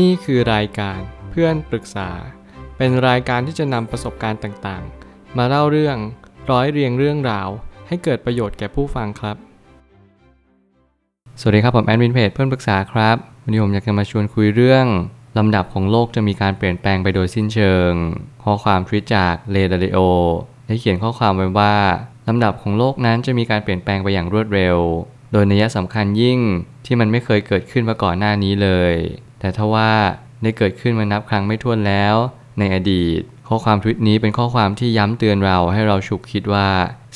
นี่คือรายการเพื่อนปรึกษา เป็นรายการที่จะนำประสบการณ์ต่างๆ มาเล่าเรื่องร้อยเรียงเรื่องราว ให้เกิดประโยชน์แก่ผู้ฟังครับ สวัสดีครับ ผมแอดมินเพจเพื่อนปรึกษาครับวันนี้ผมอยากจะมาชวนคุยเรื่อง ลำดับของโลกจะมีการเปลี่ยนแปลงไปโดยสิ้นเชิง ข้อความทวิตจากเลดาริโอได้เขียนข้อความไว้ว่า ลำดับของโลกนั้นจะมีการเปลี่ยนแปลงไปอย่างรวดเร็ว โดยนัยสำคัญยิ่งที่มันไม่เคยเกิดขึ้นมาก่อนหน้านี้เลย แต่ทว่าได้เกิดขึ้นมานับครั้งไม่ถ้วนแล้ว ในอดีต ข้อความทวิตนี้เป็นข้อความที่ย้ำเตือนเราให้เราฉุกคิดว่า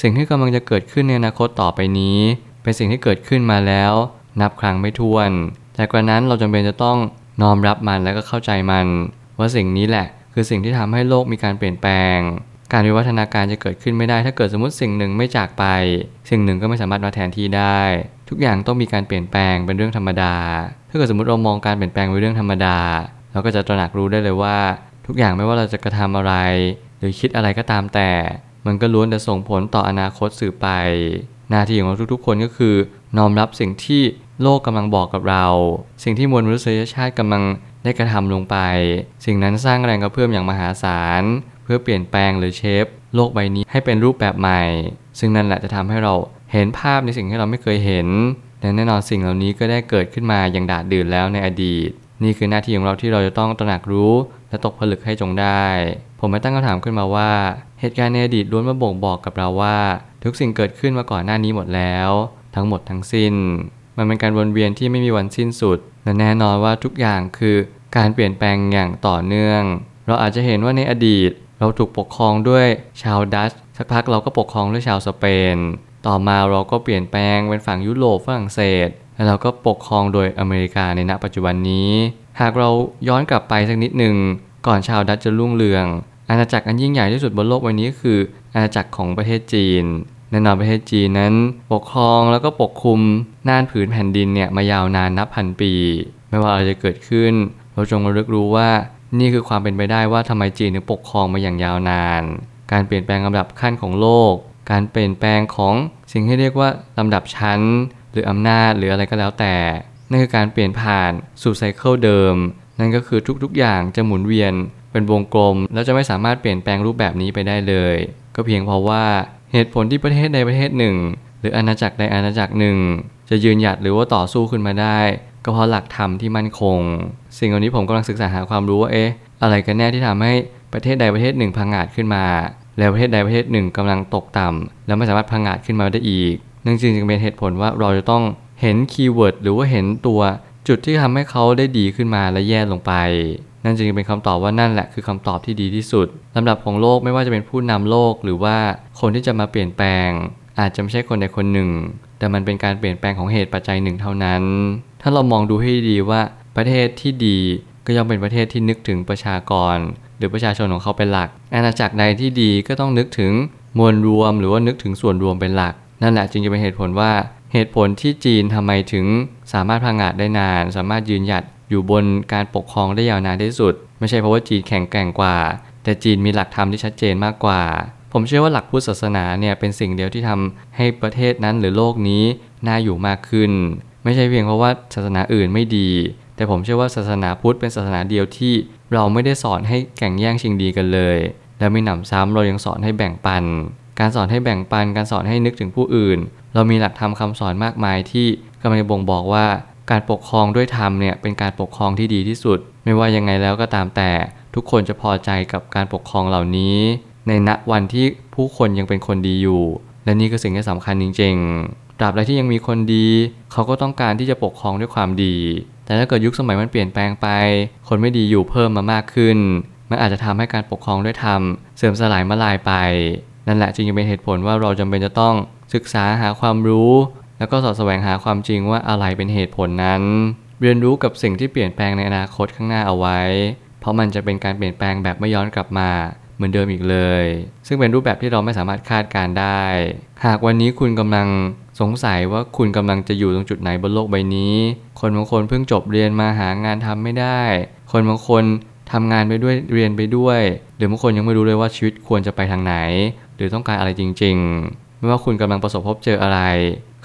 สิ่งที่กำลังจะเกิดขึ้นในอนาคตต่อไปนี้ เป็นสิ่งที่เกิดขึ้นมาแล้ว นับครั้งไม่ถ้วน แต่กระนั้นเราจำเป็นจะต้องน้อมรับมันและก็เข้าใจมัน ว่าสิ่งนี้แหละ คือสิ่งที่ทำให้โลกมีการเปลี่ยนแปลง การวิวัฒนาการจะเกิดขึ้นไม่ได้ ถ้าเกิดสมมติสิ่งหนึ่งไม่จากไป สิ่งหนึ่งก็ไม่สามารถมาแทนที่ได้ ทุกอย่างต้องมีการเปลี่ยนแปลงเป็นเรื่องธรรมดา ถ้าเกิดสมมติเรามองการเปลี่ยนแปลงเป็นเรื่องธรรมดา เราก็จะตระหนักรู้ได้เลยว่า ทุกอย่างไม่ว่าเราจะกระทำอะไร หรือคิดอะไรก็ตามแต่ มันก็ล้วนจะส่งผลต่ออนาคตสืบไป หน้าที่ของเราทุกๆ คนก็คือ น้อมรับสิ่งที่โลกกำลังบอกกับเรา สิ่งที่มวลมนุษยชาติกำลังได้กระทำลงไป สิ่งนั้นสร้างแรงกระเพื่อมอย่างมหาศาล เพื่อเปลี่ยนแปลงหรือเชฟ โลกใบนี้ให้เป็นรูปแบบใหม่ ซึ่งนั่นแหละจะทำให้เรา เห็นภาพในสิ่งที่เราไม่เคยเห็นและแน่นอนสิ่งเหล่านี้ก็ได้เกิดขึ้นมาอย่างดาดดื่นแล้วในอดีต นี่คือหน้าที่ของเราที่เราจะต้องตระหนักรู้ และตกผลึกให้จงได้ ผมไม่ตั้งคำถามขึ้นมาว่า เหตุการณ์ในอดีตล้วนมาบ่งบอกกับเราว่า ทุกสิ่งเกิดขึ้นมาก่อนหน้านี้หมดแล้ว ทั้งหมดทั้งสิ้น มันเป็นการวนเวียนที่ไม่มีวันสิ้นสุดและแน่นอนว่าทุกอย่างคือการเปลี่ยนแปลงอย่างต่อเนื่อง เราอาจจะเห็นว่าในอดีต เราถูกปกครองด้วยชาวดัตช์สักพักเราก็ปกครองด้วยชาวสเปน ต่อมาเราก็เปลี่ยนแปลงเป็นฝั่งยุโรปฝรั่งเศส แล้วเราก็ปกครองโดยอเมริกาในณปัจจุบันนี้ หากเราย้อนกลับไปสักนิดหนึ่งก่อนชาวดัตช์จะรุ่งเรือง อาณาจักรอันยิ่งใหญ่ที่สุดบนโลกใบนี้ก็คืออาณาจักรของประเทศจีนแน่นอนประเทศจีนนั้น ปกครองแล้วก็ปกคุมน่านผืนแผ่นดินเนี่ยมายาวนานนับพันปี ไม่ว่าอะไรจะเกิดขึ้น เราจงระลึกรู้ว่านี่คือความเป็นไปได้ว่าทำไมจีนถึงปกครองมาอย่างยาวนาน การเปลี่ยนแปลงลำดับขั้นของโลก การเปลี่ยนแปลงของ สิ่งที่เรียกว่าลำดับชั้น หรืออำนาจหรืออะไรก็แล้วแต่ นั่นคือการเปลี่ยนผ่านสู่ไซเคิลเดิม นั่นก็คือทุกๆ อย่างจะหมุนเวียน เป็นวงกลม แล้วจะไม่สามารถเปลี่ยนแปลงรูปแบบนี้ไปได้เลย ก็เพียงเพราะว่าเหตุผลที่ประเทศใดประเทศหนึ่ง หรืออาณาจักรใดอาณาจักรหนึ่ง จะยืนหยัดหรือว่าต่อสู้ขึ้นมาได้ ก็เพราะหลักธรรมที่มั่นคง สิ่งเหล่านี้ผมกำลังศึกษาหาความรู้ว่าเอ๊ะอะไรกันแน่ที่ทำให้ประเทศใดประเทศหนึ่งพังอาจขึ้นมา แล้วประเทศใดประเทศหนึ่งกำลังตกต่ำแล้วไม่สามารถพังอาจขึ้นมาได้อีกนั่นจึงจึงเป็นเหตุผลว่าเราจะต้องเห็นคีย์เวิร์ดหรือว่าเห็นตัวจุดที่ทำให้เขาได้ดีขึ้นมาและแย่ลงไป นั่นจึงเป็นคำตอบว่านั่นแหละคือคำตอบที่ดีที่สุดลำดับของโลกไม่ว่าจะเป็นผู้นำโลกหรือว่าคนที่จะมาเปลี่ยนแปลง อาจจะไม่ใช่คนใดคนหนึ่ง แต่มันเป็นการเปลี่ยนแปลงของเหตุปัจจัยหนึ่งเท่านั้น ถ้าเรามองดูให้ดีว่าประเทศที่ดีก็ย่อมเป็นประเทศที่นึกถึงประชากร หรือประชาชนของเขาเป็นหลัก อาณาจักรใดที่ดีก็ต้องนึกถึงมวลรวมหรือว่านึกถึงส่วนรวมเป็นหลัก นั่นแหละจึงจะเป็นเหตุผลว่าเหตุผลที่จีนทำไมถึงสามารถพังอาจได้นาน สามารถยืนหยัดอยู่บนการปกครองได้ยาวนานที่สุด ไม่ใช่เพราะว่าจีนแข็งแกร่งกว่า แต่จีนมีหลักธรรมที่ชัดเจนมากกว่า ผมเชื่อว่าหลักพุทธศาสนาเนี่ยเป็นสิ่งเดียวที่ทำให้ประเทศนั้นหรือโลกนี้น่าอยู่มากขึ้น ไม่ใช่เพียงเพราะว่าศาสนาอื่นไม่ดี แต่ผมเชื่อว่าศาสนาพุทธเป็นศาสนาเดียวที่เราไม่ได้สอนให้แข่งแย่งชิงดีกันเลย และไม่หนำซ้ำเรายังสอนให้แบ่งปัน การสอนให้แบ่งปัน การสอนให้นึกถึงผู้อื่น เรามีหลักธรรมคาสอนมากมายที่กำลังบ่งบอกว่าการปกครองด้วยธรรมเนี่ยเป็นการปกครองที่ดีที่สุด ไม่ว่ายังไงแล้วก็ตามแต่ทุกคนจะพอใจกับการปกครองเหล่านี้ ในณวันที่ผู้คนยังเป็นคนดีอยู่ และนี่ก็สิ่งที่สำคัญจริงๆตราบใดที่ยังมีคนดี เขาก็ต้องการที่จะปกครองด้วยความดี แต่ถ้าเกิดยุคสมัยมันเปลี่ยนแปลงไป คนไม่ดีอยู่เพิ่มมามากขึ้น มันอาจจะทำให้การปกครองด้วยธรรมเสื่อมสลายมาลายไป นั่นแหละจึงเป็นเหตุผลว่าเราจำเป็นจะต้องศึกษาหาความรู้ แล้วก็สอดแสวงหาความจริงว่าอะไรเป็นเหตุผลนั้น เรียนรู้กับสิ่งที่เปลี่ยนแปลงในอนาคตข้างหน้าเอาไว้ เพราะมันจะเป็นการเปลี่ยนแปลงแบบไม่ย้อนกลับมา เหมือนเดิมอีกเลย ซึ่งเป็นรูปแบบที่เราไม่สามารถคาดการได้ หากวันนี้คุณกำลังสงสัยว่าคุณกำลังจะอยู่ตรงจุดไหนบนโลกใบนี้ คนบางคนเพิ่งจบเรียนมาหางานทำไม่ได้ คนบางคนทำงานไปด้วยเรียนไปด้วย หรือบางคนยังไม่รู้เลยว่าชีวิตควรจะไปทางไหน หรือต้องการอะไรจริง ๆ ไม่ว่าคุณกำลังประสบพบเจออะไร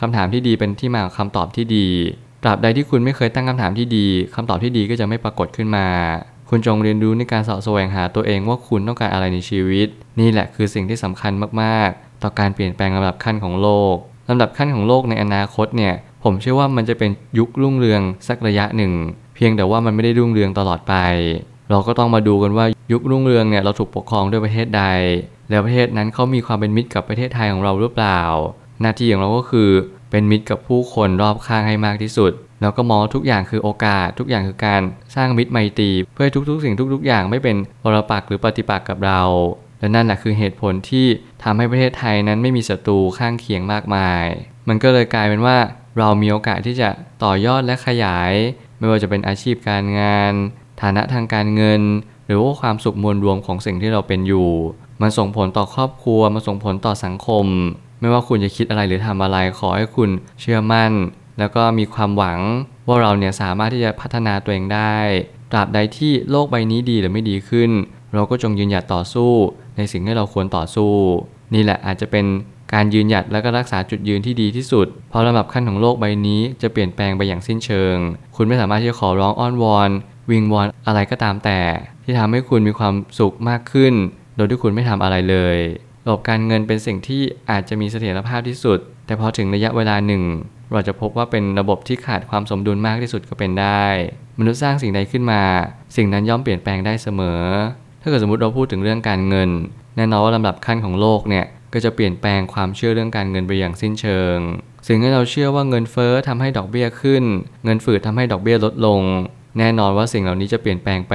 คำถามที่ดีเป็นที่มาของคำตอบที่ดีตราบใดที่คุณไม่เคยตั้งคำถามที่ดีคำตอบที่ดีก็จะไม่ปรากฏขึ้นมา คุณจงเรียนรู้ในการเสาะแสวงหาตัวเองว่าคุณต้องการอะไรในชีวิต นี่แหละคือสิ่งที่สำคัญมากๆ ต่อการเปลี่ยนแปลงลำดับขั้นของโลกลำดับขั้นของโลกในอนาคตเนี่ย ผมเชื่อว่ามันจะเป็นยุครุ่งเรืองสักระยะหนึ่ง เพียงแต่ว่ามันไม่ได้รุ่งเรืองตลอดไป เราก็ต้องมาดูกันว่ายุครุ่งเรืองเนี่ยเราถูกปกครองด้วยประเทศใด แล้วประเทศนั้นเขามีความเป็นมิตรกับประเทศไทยของเราหรือเปล่า หน้าที่ของเราก็คือเป็นมิตรกับผู้คนรอบข้างให้มากที่สุด แล้วก็มองทุกอย่างคือโอกาส ทุกอย่างคือการสร้างมิตรไมตรี เพื่อทุกๆ สิ่งทุก ๆ อย่างไม่เป็นปรปักษ์หรือปฏิปักษ์กับเรา และนั่นแหละคือเหตุผลที่ทำให้ประเทศไทยนั้นไม่มีศัตรูข้างเคียงมากมาย มันก็เลยกลายเป็นว่าเรามีโอกาสที่จะต่อยอดและขยาย ไม่ว่าจะเป็นอาชีพการงาน ฐานะทางการเงิน หรือว่าความสุขมวลรวมของสิ่งที่เราเป็นอยู่ มันส่งผลต่อครอบครัว มันส่งผลต่อสังคม ไม่ว่าคุณจะคิดอะไรหรือทำอะไรขอให้คุณเชื่อมั่น แล้วก็มีความหวังว่าเราเนี่ยสามารถที่จะพัฒนาตัวเองได้ ตราบใดที่โลกใบนี้ดีหรือไม่ดีขึ้น เราก็จงยืนหยัดต่อสู้ ในสิ่งที่เราควรต่อสู้ นี่แหละอาจจะเป็นการยืนหยัดและก็รักษาจุดยืนที่ดีที่สุด เพราะลำดับขั้นของโลกใบนี้จะเปลี่ยนแปลงไปอย่างสิ้นเชิง คุณไม่สามารถที่จะขอร้องอ้อนวอน วิงวอนอะไรก็ตามแต่ ที่ทำให้คุณมีความสุขมากขึ้น โดยที่คุณไม่ทำอะไรเลย ระบบการเงินเป็นสิ่งที่อาจจะมีเสถียรภาพที่สุด แต่พอถึงระยะเวลาหนึ่ง เราจะพบว่าเป็นระบบที่ขาดความสมดุลมากที่สุดก็เป็นได้ มนุษย์สร้างสิ่งใดขึ้นมา สิ่งนั้นย่อมเปลี่ยนแปลงได้เสมอ ถ้าเกิดสมมติเราพูดถึงเรื่องการเงิน แน่นอนว่าลำดับขั้นของโลกเนี่ยก็จะเปลี่ยนแปลงความเชื่อเรื่องการเงินไปอย่างสิ้นเชิง สิ่งที่เราเชื่อว่าเงินเฟ้อทำให้ดอกเบี้ยขึ้น เงินฝืดทำให้ดอกเบี้ยลดลง แน่นอนว่าสิ่งเหล่านี้จะเปลี่ยนแปลงไป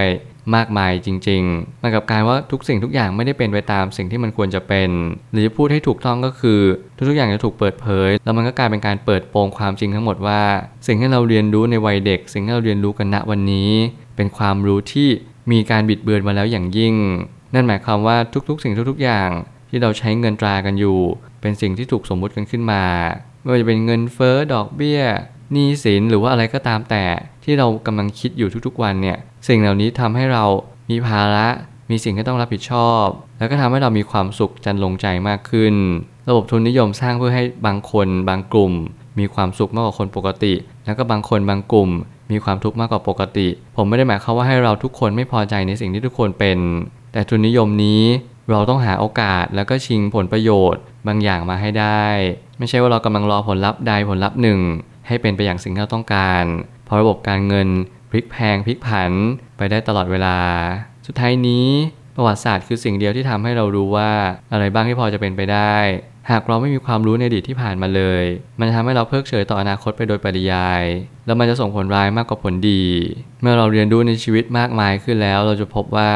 มากมายจริงๆ มันกับการว่าทุกสิ่งทุกอย่างไม่ได้เป็นไปตามสิ่งที่มันควรจะเป็น หรือจะพูดให้ถูกต้องก็คือ ทุกๆอย่างจะถูกเปิดเผย แล้วมันก็กลายเป็นการเปิดโปงความจริงทั้งหมดว่า สิ่งที่เราเรียนรู้ในวัยเด็ก สิ่งที่เราเรียนรู้กันณวันนี้ เป็นความรู้ที่มีการบิดเบือนมาแล้วอย่างยิ่ง นั่นหมายความว่าทุกๆ สิ่งทุกๆอย่าง ที่เราใช้เงินตรากันอยู่ เป็นสิ่งที่ถูกสมมุติกันขึ้นมา ไม่ว่าจะเป็นเงินเฟ้อดอกเบี้ย หนี้สินหรือว่าอะไรก็ตามแต่ที่เรากำลังคิดอยู่ทุกๆวันเนี่ยสิ่งเหล่านี้ทำให้เรามีภาระมีสิ่งที่ต้องรับผิดชอบ แล้วก็ทำให้เรามีความสุขจันลงใจมากขึ้น ระบบทุนนิยมสร้างเพื่อให้บางคนบางกลุ่ม มีความสุขมากกว่าคนปกติ แล้วก็บางคนบางกลุ่ม มีความทุกข์มากกว่าปกติ ผมไม่ได้หมายความว่าให้เราทุกคนไม่พอใจในสิ่งที่ทุกคนเป็น แต่ทุนนิยมนี้เราต้องหาโอกาสแล้วก็ชิงผลประโยชน์ บางอย่างมาให้ได้ ไม่ใช่ว่าเรากำลังรอผลลัพธ์ใดผลลัพธ์หนึ่ง ให้เป็นไปอย่างสิ่งที่เราต้องการเพราะระบบการเงินพลิกแพงพลิกผันไปได้ตลอดเวลา สุดท้ายนี้ประวัติศาสตร์คือสิ่งเดียวที่ทำให้เรารู้ว่าอะไรบ้างที่พอจะเป็นไปได้ หากเราไม่มีความรู้ในอดีตที่ผ่านมาเลย มันจะทำให้เราเพิกเฉยต่ออนาคตไปโดยปริยาย แล้วมันจะส่งผลร้ายมากกว่าผลดี เมื่อเราเรียนรู้ในชีวิตมากมายขึ้นแล้ว เราจะพบว่า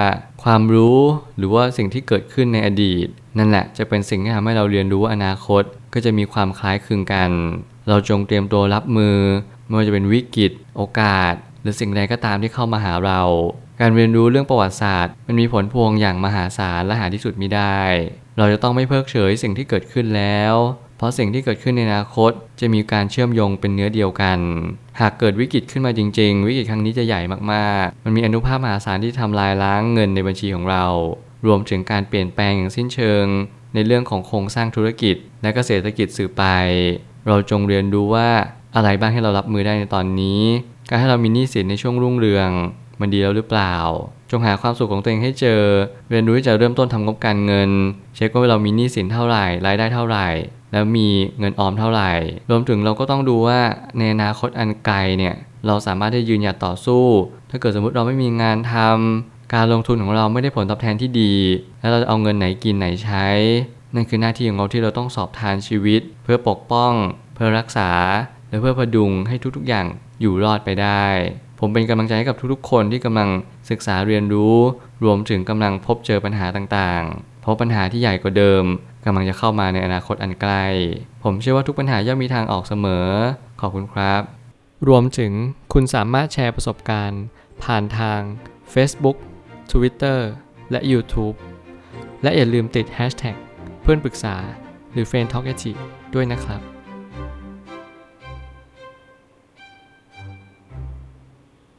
ความรู้หรือว่าสิ่งที่เกิดขึ้นในอดีต นั่นแหละจะเป็นสิ่งที่ทำให้เราเรียนรู้อนาคตก็จะมีความคล้ายคลึงกัน เราจงเตรียมตัวรับมือไม่ว่าจะเป็นวิกฤต โอกาส หรือสิ่งใดก็ตามที่เข้ามาหาเรา การเรียนรู้เรื่องประวัติศาสตร์ มันมีผลพวงอย่างมหาศาลและหาที่สุดมิได้ เราจะต้องไม่เพิกเฉยสิ่งที่เกิดขึ้นแล้ว เพราะสิ่งที่เกิดขึ้นในอนาคต จะมีการเชื่อมโยงเป็นเนื้อเดียวกัน หากเกิดวิกฤตขึ้นมาจริง ๆ วิกฤตครั้งนี้จะใหญ่มากๆ มันมีอนุภาพมหาศาลที่ทำลายล้างเงินในบัญชีของเรา รวมถึงการเปลี่ยนแปลงอย่างสิ้นเชิง ในเรื่องของโครงสร้างธุรกิจ และก็เศรกิจสื่อไป เราจงเรียนรู้ว่าอะไรบ้างให้เรารับมือได้ในตอนนี้ การให้เรามีหนี้สินในช่วงรุ่งเรือง มันดีแล้วหรือเปล่า จงหาความสุขของตัวเองให้เจอ เรียนรู้ที่จะเริ่มต้นทำงบการเงิน เช็คว่าเรามีหนี้สินเท่าไหร่รายได้เท่าไหร่ แล้วมีเงินออมเท่าไหร่ รวมถึงเราก็ต้องดูว่าในอนาคตอันไกลเนี่ยเราสามารถที่จะยืนหยัดต่อสู้ ถ้าเกิดสมมติเราไม่มีงานทำการลงทุนของเราไม่ได้ผลตอบแทนที่ดี แล้วเราจะเอาเงินไหนกินไหนใช้ นั่นคือหน้าที่ของเราที่เราต้องสอบทานชีวิต เพื่อปกป้อง เพื่อรักษา และเพื่อพดุงให้ทุกๆอย่างอยู่รอดไปได้ ผมเป็นกำลังใจให้กับทุกๆ คนที่กำลังศึกษาเรียนรู้ รวมถึงกำลังพบเจอปัญหาต่างๆ เพราะปัญหาที่ใหญ่กว่าเดิมกำลังจะเข้ามาในอนาคตอันใกล้ ผมเชื่อว่าทุกปัญหาย่อมมีทางออกเสมอ ขอบคุณครับ รวมถึงคุณสามารถแชร์ประสบการณ์ ผ่านทาง Facebook Twitter และ YouTube และอย่าลืมติด Hashtag เพื่อนปรึกษาหรือ f r ร e n d Talk ด้วยนะครับ